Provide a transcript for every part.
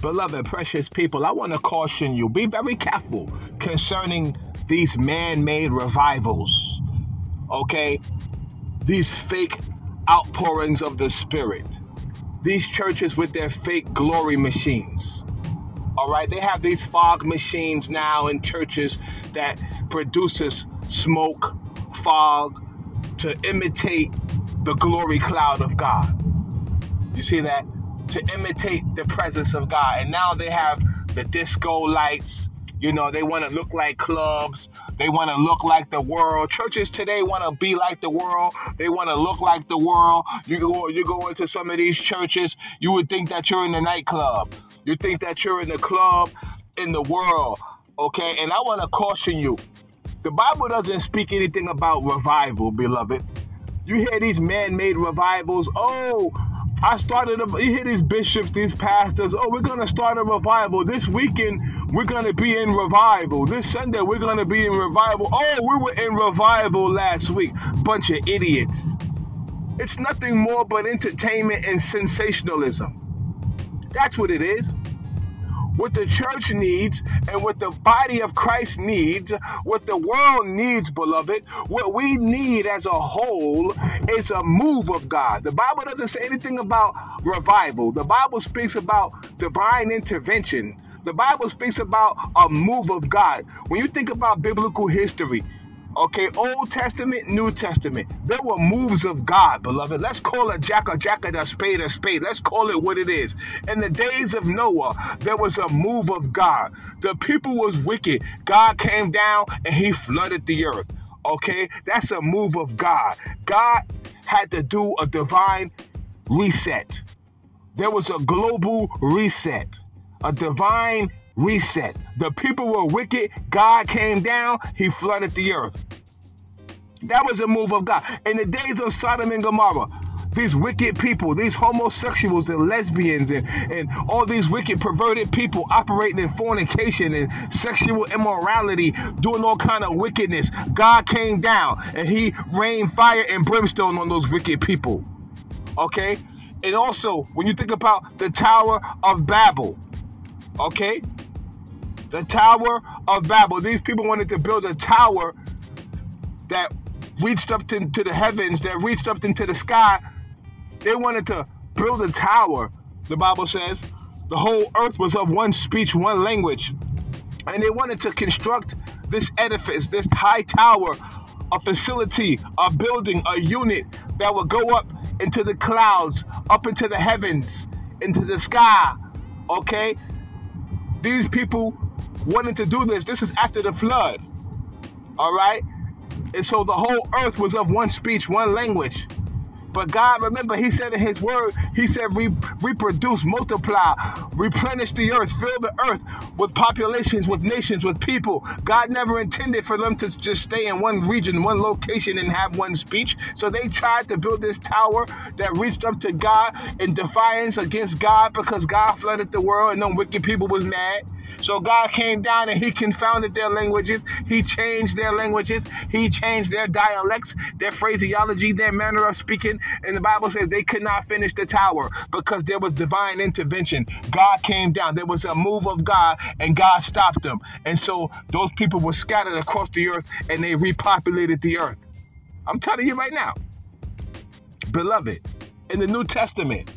Beloved, precious people, I want to caution you be very careful concerning these man made revivals, okay? These fake outpourings of the Spirit, these churches with their fake glory machines. All right, they have these fog machines now in churches that produces smoke, fog to imitate the glory cloud of God. You see that? To imitate the presence of God. And now they have the disco lights. You know, they want to look like clubs. They want to look like the world. Churches today want to be like the world. They want to look like the world. You go, you go into some of these churches, you would think that you're in the nightclub. You think that you're in the club in the world, okay? And I want to caution you. The Bible doesn't speak anything about revival, beloved. You hear these man-made revivals. Oh, I started. A, you hear these bishops, these pastors. Oh, we're gonna start a revival this weekend. We're gonna be in revival this Sunday. We're gonna be in revival. Oh, we were in revival last week. Bunch of idiots. It's nothing more but entertainment and sensationalism. That's what it is. What the church needs and what the body of Christ needs, what the world needs, beloved, what we need as a whole is a move of God. The Bible doesn't say anything about revival, the Bible speaks about divine intervention. The Bible speaks about a move of God. When you think about biblical history, Okay, Old Testament, New Testament. There were moves of God, beloved. Let's call a jack a jack and a spade a spade. Let's call it what it is. In the days of Noah, there was a move of God. The people was wicked. God came down and he flooded the earth. Okay, that's a move of God. God had to do a divine reset. There was a global reset, a divine reset. The people were wicked. God came down. He flooded the earth. That was a move of God. In the days of Sodom and Gomorrah, these wicked people, these homosexuals and lesbians and, and all these wicked perverted people operating in fornication and sexual immorality, doing all kind of wickedness. God came down and he rained fire and brimstone on those wicked people. Okay? And also, when you think about the Tower of Babel, okay? The Tower of Babel. These people wanted to build a tower that reached up to, to the heavens, that reached up into the sky. They wanted to build a tower, the Bible says. The whole earth was of one speech, one language. And they wanted to construct this edifice, this high tower, a facility, a building, a unit that would go up into the clouds, up into the heavens, into the sky. Okay? These people wanted to do this. This is after the flood. All right? And so the whole earth was of one speech, one language. But God, remember, He said in His word, He said, Re- reproduce, multiply, replenish the earth, fill the earth with populations, with nations, with people. God never intended for them to just stay in one region, one location, and have one speech. So they tried to build this tower that reached up to God in defiance against God because God flooded the world and then wicked people was mad. So God came down and he confounded their languages. He changed their languages. He changed their dialects, their phraseology, their manner of speaking. And the Bible says they could not finish the tower because there was divine intervention. God came down. There was a move of God and God stopped them. And so those people were scattered across the earth and they repopulated the earth. I'm telling you right now, beloved, in the New Testament,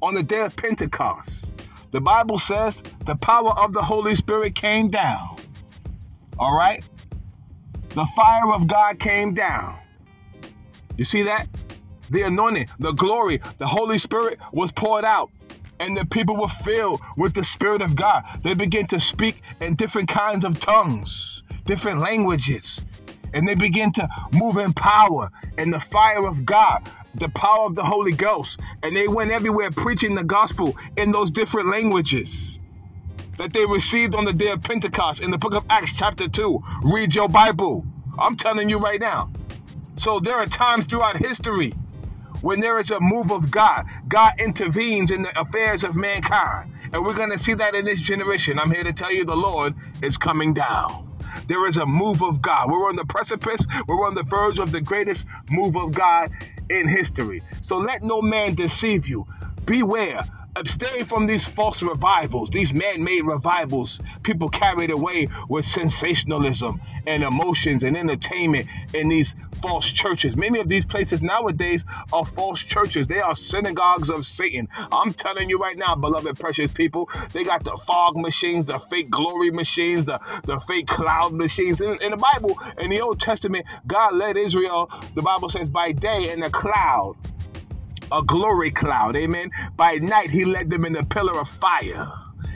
on the day of Pentecost, the Bible says the power of the Holy Spirit came down. All right? The fire of God came down. You see that? The anointing, the glory, the Holy Spirit was poured out. And the people were filled with the Spirit of God. They began to speak in different kinds of tongues, different languages. And they began to move in power and the fire of God the power of the Holy Ghost. And they went everywhere preaching the gospel in those different languages that they received on the day of Pentecost in the book of Acts, chapter 2. Read your Bible. I'm telling you right now. So there are times throughout history when there is a move of God, God intervenes in the affairs of mankind. And we're going to see that in this generation. I'm here to tell you the Lord is coming down. There is a move of God. We're on the precipice, we're on the verge of the greatest move of God in history. So let no man deceive you. Beware Abstain from these false revivals, these man made revivals. People carried away with sensationalism and emotions and entertainment and these false churches. Many of these places nowadays are false churches. They are synagogues of Satan. I'm telling you right now, beloved, precious people, they got the fog machines, the fake glory machines, the, the fake cloud machines. In, in the Bible, in the Old Testament, God led Israel, the Bible says, by day in a cloud a glory cloud. Amen. By night, he led them in the pillar of fire.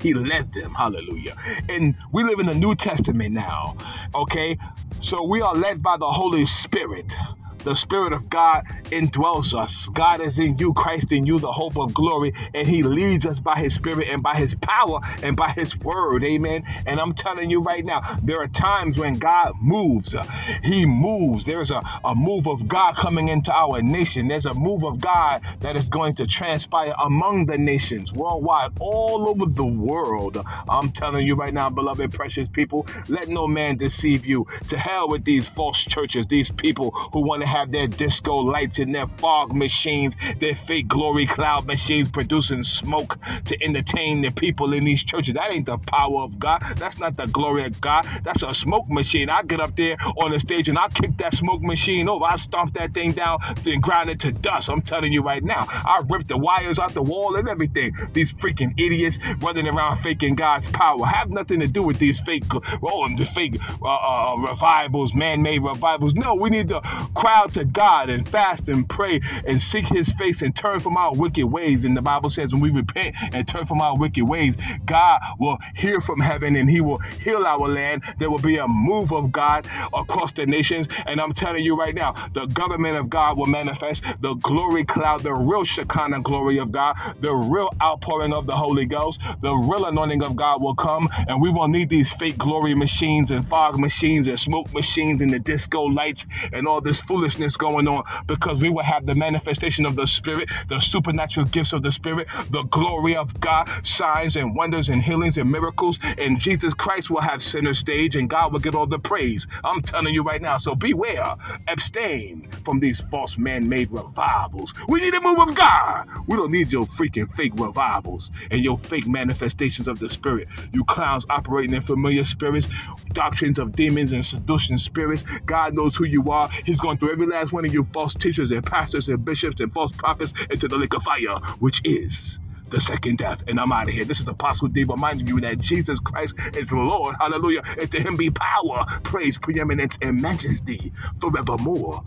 He led them. Hallelujah. And we live in the New Testament now. Okay. So we are led by the Holy Spirit the Spirit of God indwells us. God is in you, Christ in you, the hope of glory, and He leads us by His Spirit and by His power and by His word. Amen. And I'm telling you right now, there are times when God moves. He moves. There's a, a move of God coming into our nation. There's a move of God that is going to transpire among the nations worldwide, all over the world. I'm telling you right now, beloved, precious people, let no man deceive you. To hell with these false churches, these people who want to have their disco lights and their fog machines, their fake glory cloud machines producing smoke to entertain the people in these churches. That ain't the power of God. That's not the glory of God. That's a smoke machine. I get up there on the stage and I kick that smoke machine over. I stomp that thing down, then grind it to dust. I'm telling you right now. I rip the wires out the wall and everything. These freaking idiots running around faking God's power have nothing to do with these fake, oh, the fake uh, uh, revivals, man-made revivals. No, we need to crowd out to God and fast and pray and seek his face and turn from our wicked ways. And the Bible says when we repent and turn from our wicked ways, God will hear from heaven and he will heal our land. There will be a move of God across the nations. And I'm telling you right now, the government of God will manifest the glory cloud, the real Shekinah glory of God, the real outpouring of the Holy Ghost, the real anointing of God will come. And we won't need these fake glory machines and fog machines and smoke machines and the disco lights and all this foolishness foolishness going on because we will have the manifestation of the Spirit, the supernatural gifts of the Spirit, the glory of God, signs and wonders and healings and miracles. And Jesus Christ will have center stage and God will get all the praise. I'm telling you right now. So beware, abstain from these false man made revivals. We need a move of God. We don't need your freaking fake revivals and your fake manifestations of the Spirit. You clowns operating in familiar spirits, doctrines of demons and seduction spirits. God knows who you are. He's going through every last one of you false teachers and pastors and bishops and false prophets into the lake of fire, which is the second death. And I'm out of here. This is Apostle D reminding you that Jesus Christ is the Lord. Hallelujah. And to him be power, praise, preeminence, and majesty forevermore.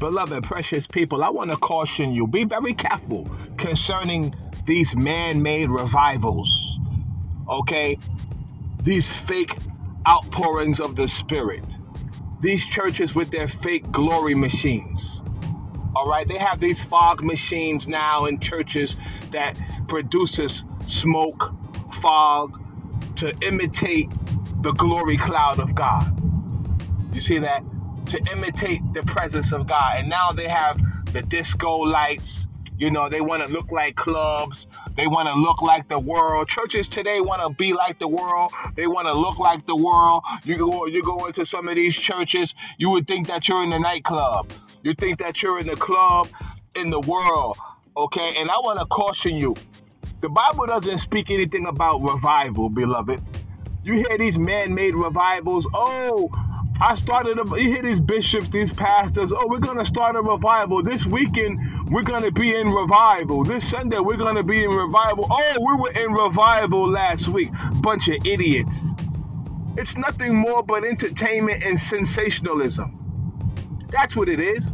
Beloved, precious people, I want to caution you be very careful concerning these man made revivals. Okay? These fake outpourings of the Spirit. These churches with their fake glory machines. All right? They have these fog machines now in churches that produces smoke, fog to imitate the glory cloud of God. You see that? To imitate the presence of God. And now they have the disco lights. You know, they want to look like clubs. They want to look like the world. Churches today want to be like the world. They want to look like the world. You go, you go into some of these churches, you would think that you're in the nightclub. You think that you're in the club in the world. Okay, and I want to caution you. The Bible doesn't speak anything about revival, beloved. You hear these man-made revivals. Oh, I started, a, you hear these bishops, these pastors, oh, we're going to start a revival. This weekend, we're going to be in revival. This Sunday, we're going to be in revival. Oh, we were in revival last week. Bunch of idiots. It's nothing more but entertainment and sensationalism. That's what it is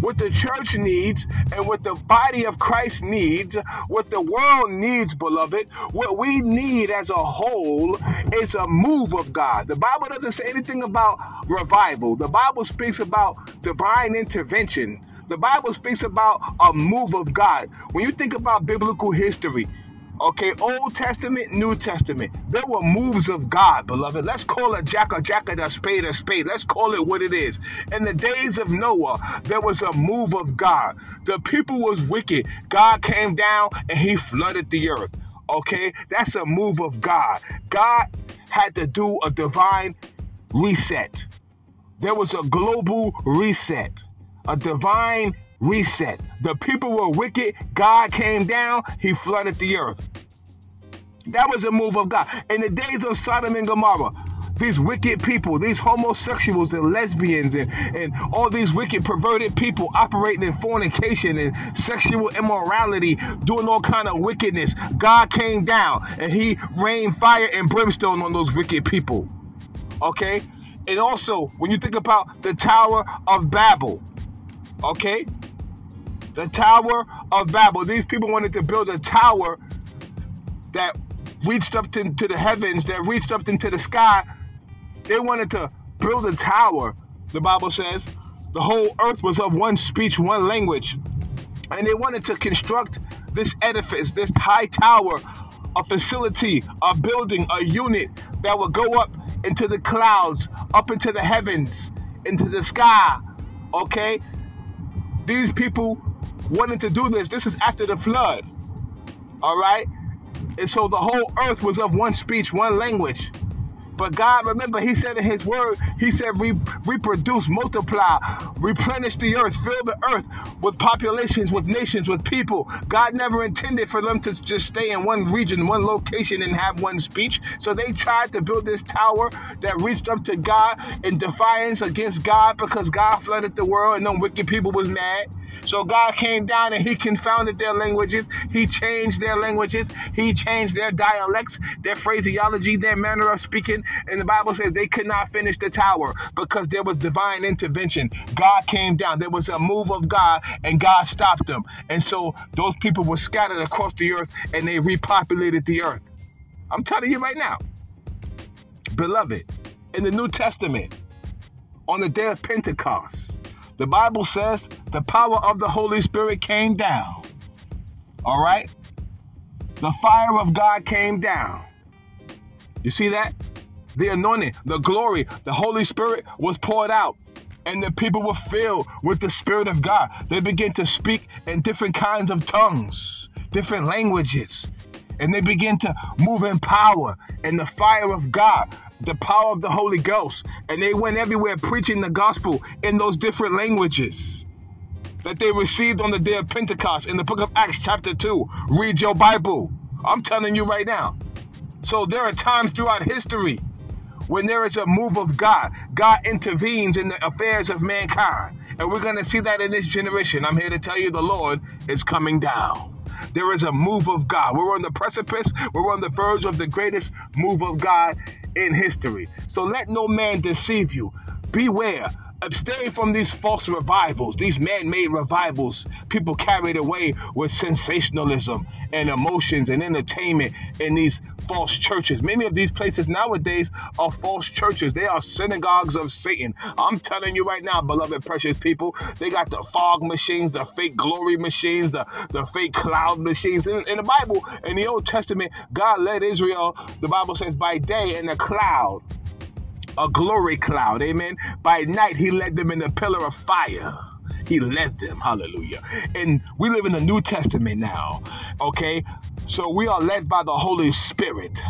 what the church needs and what the body of Christ needs, what the world needs, beloved, what we need as a whole is a move of God. The Bible doesn't say anything about revival, the Bible speaks about divine intervention. The Bible speaks about a move of God. When you think about biblical history, Okay, Old Testament, New Testament. There were moves of God, beloved. Let's call a jack a jack a spade a spade. Let's call it what it is. In the days of Noah, there was a move of God. The people was wicked. God came down and he flooded the earth. Okay, that's a move of God. God had to do a divine reset. There was a global reset, a divine reset. The people were wicked. God came down. He flooded the earth. That was a move of God. In the days of Sodom and Gomorrah, these wicked people, these homosexuals and lesbians and, and all these wicked perverted people operating in fornication and sexual immorality, doing all kind of wickedness. God came down and he rained fire and brimstone on those wicked people. Okay? And also, when you think about the Tower of Babel, okay? The Tower of Babel. These people wanted to build a tower that reached up to, to the heavens, that reached up into the sky they wanted to build a tower, the Bible says. The whole earth was of one speech, one language. And they wanted to construct this edifice, this high tower, a facility, a building, a unit that would go up into the clouds, up into the heavens, into the sky. Okay? These people wanted to do this. This is after the flood. All right? And so the whole earth was of one speech, one language. But God, remember, He said in His Word, He said, Re- reproduce, multiply, replenish the earth, fill the earth with populations, with nations, with people. God never intended for them to just stay in one region, one location, and have one speech. So they tried to build this tower that reached up to God in defiance against God because God flooded the world and them wicked people was mad. So God came down and he confounded their languages. He changed their languages. He changed their dialects, their phraseology, their manner of speaking. And the Bible says they could not finish the tower because there was divine intervention. God came down. There was a move of God and God stopped them. And so those people were scattered across the earth and they repopulated the earth. I'm telling you right now, beloved, in the New Testament, on the day of Pentecost, the Bible says the power of the Holy Spirit came down. All right? The fire of God came down. You see that? The anointing, the glory, the Holy Spirit was poured out. And the people were filled with the Spirit of God. They began to speak in different kinds of tongues, different languages. And they began to move in power and the fire of God the power of the Holy Ghost. And they went everywhere preaching the gospel in those different languages that they received on the day of Pentecost in the book of Acts, chapter 2. Read your Bible. I'm telling you right now. So there are times throughout history when there is a move of God, God intervenes in the affairs of mankind. And we're going to see that in this generation. I'm here to tell you the Lord is coming down. There is a move of God. We're on the precipice, we're on the verge of the greatest move of God in history. So let no man deceive you. Beware. Abstain from these false revivals, these man made revivals. People carried away with sensationalism and emotions and entertainment in these false churches. Many of these places nowadays are false churches. They are synagogues of Satan. I'm telling you right now, beloved, precious people, they got the fog machines, the fake glory machines, the, the fake cloud machines. In, in the Bible, in the Old Testament, God led Israel, the Bible says, by day in a cloud a glory cloud. Amen. By night, he led them in a pillar of fire. He led them. Hallelujah. And we live in the New Testament now. Okay. So we are led by the Holy Spirit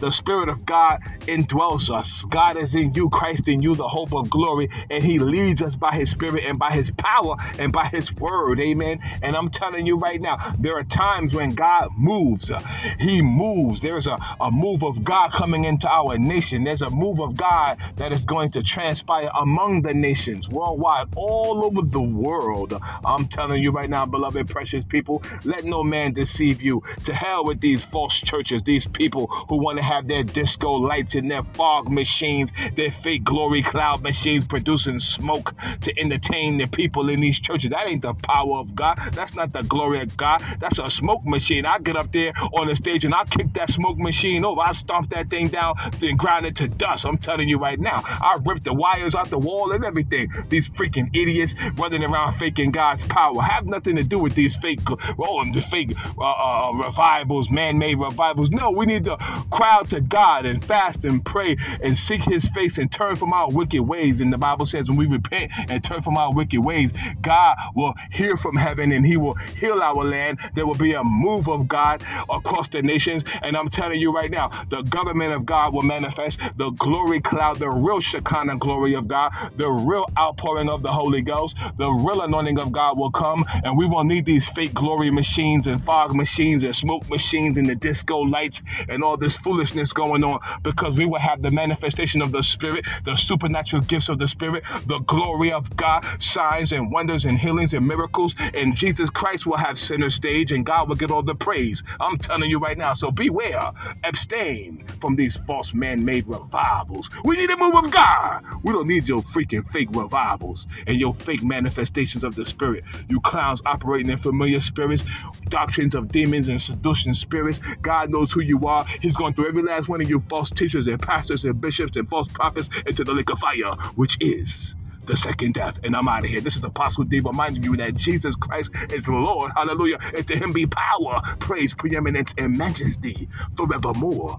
the Spirit of God indwells us. God is in you, Christ in you, the hope of glory, and He leads us by His Spirit and by His power and by His word. Amen. And I'm telling you right now, there are times when God moves. He moves. There's a, a move of God coming into our nation. There's a move of God that is going to transpire among the nations worldwide, all over the world. I'm telling you right now, beloved, precious people, let no man deceive you. To hell with these false churches, these people who want to have their disco lights and their fog machines, their fake glory cloud machines producing smoke to entertain the people in these churches. That ain't the power of God. That's not the glory of God. That's a smoke machine. I get up there on the stage and I kick that smoke machine over. I stomp that thing down, then grind it to dust. I'm telling you right now. I rip the wires out the wall and everything. These freaking idiots running around faking God's power have nothing to do with these fake, oh, the fake uh, uh, revivals, man-made revivals. No, we need to crowd out to God and fast and pray and seek his face and turn from our wicked ways. And the Bible says when we repent and turn from our wicked ways, God will hear from heaven and he will heal our land. There will be a move of God across the nations. And I'm telling you right now, the government of God will manifest the glory cloud, the real Shekinah glory of God, the real outpouring of the Holy Ghost, the real anointing of God will come. And we won't need these fake glory machines and fog machines and smoke machines and the disco lights and all this foolishness going on because we will have the manifestation of the Spirit, the supernatural gifts of the Spirit, the glory of God, signs and wonders and healings and miracles. And Jesus Christ will have center stage and God will get all the praise. I'm telling you right now. So beware, abstain from these false man made revivals. We need a move of God. We don't need your freaking fake revivals and your fake manifestations of the Spirit. You clowns operating in familiar spirits, doctrines of demons and seduction spirits. God knows who you are. He's going through every last one of you false teachers and pastors and bishops and false prophets into the lake of fire, which is the second death. And I'm out of here. This is Apostle D reminding you that Jesus Christ is the Lord. Hallelujah. And to him be power, praise, preeminence, and majesty forevermore.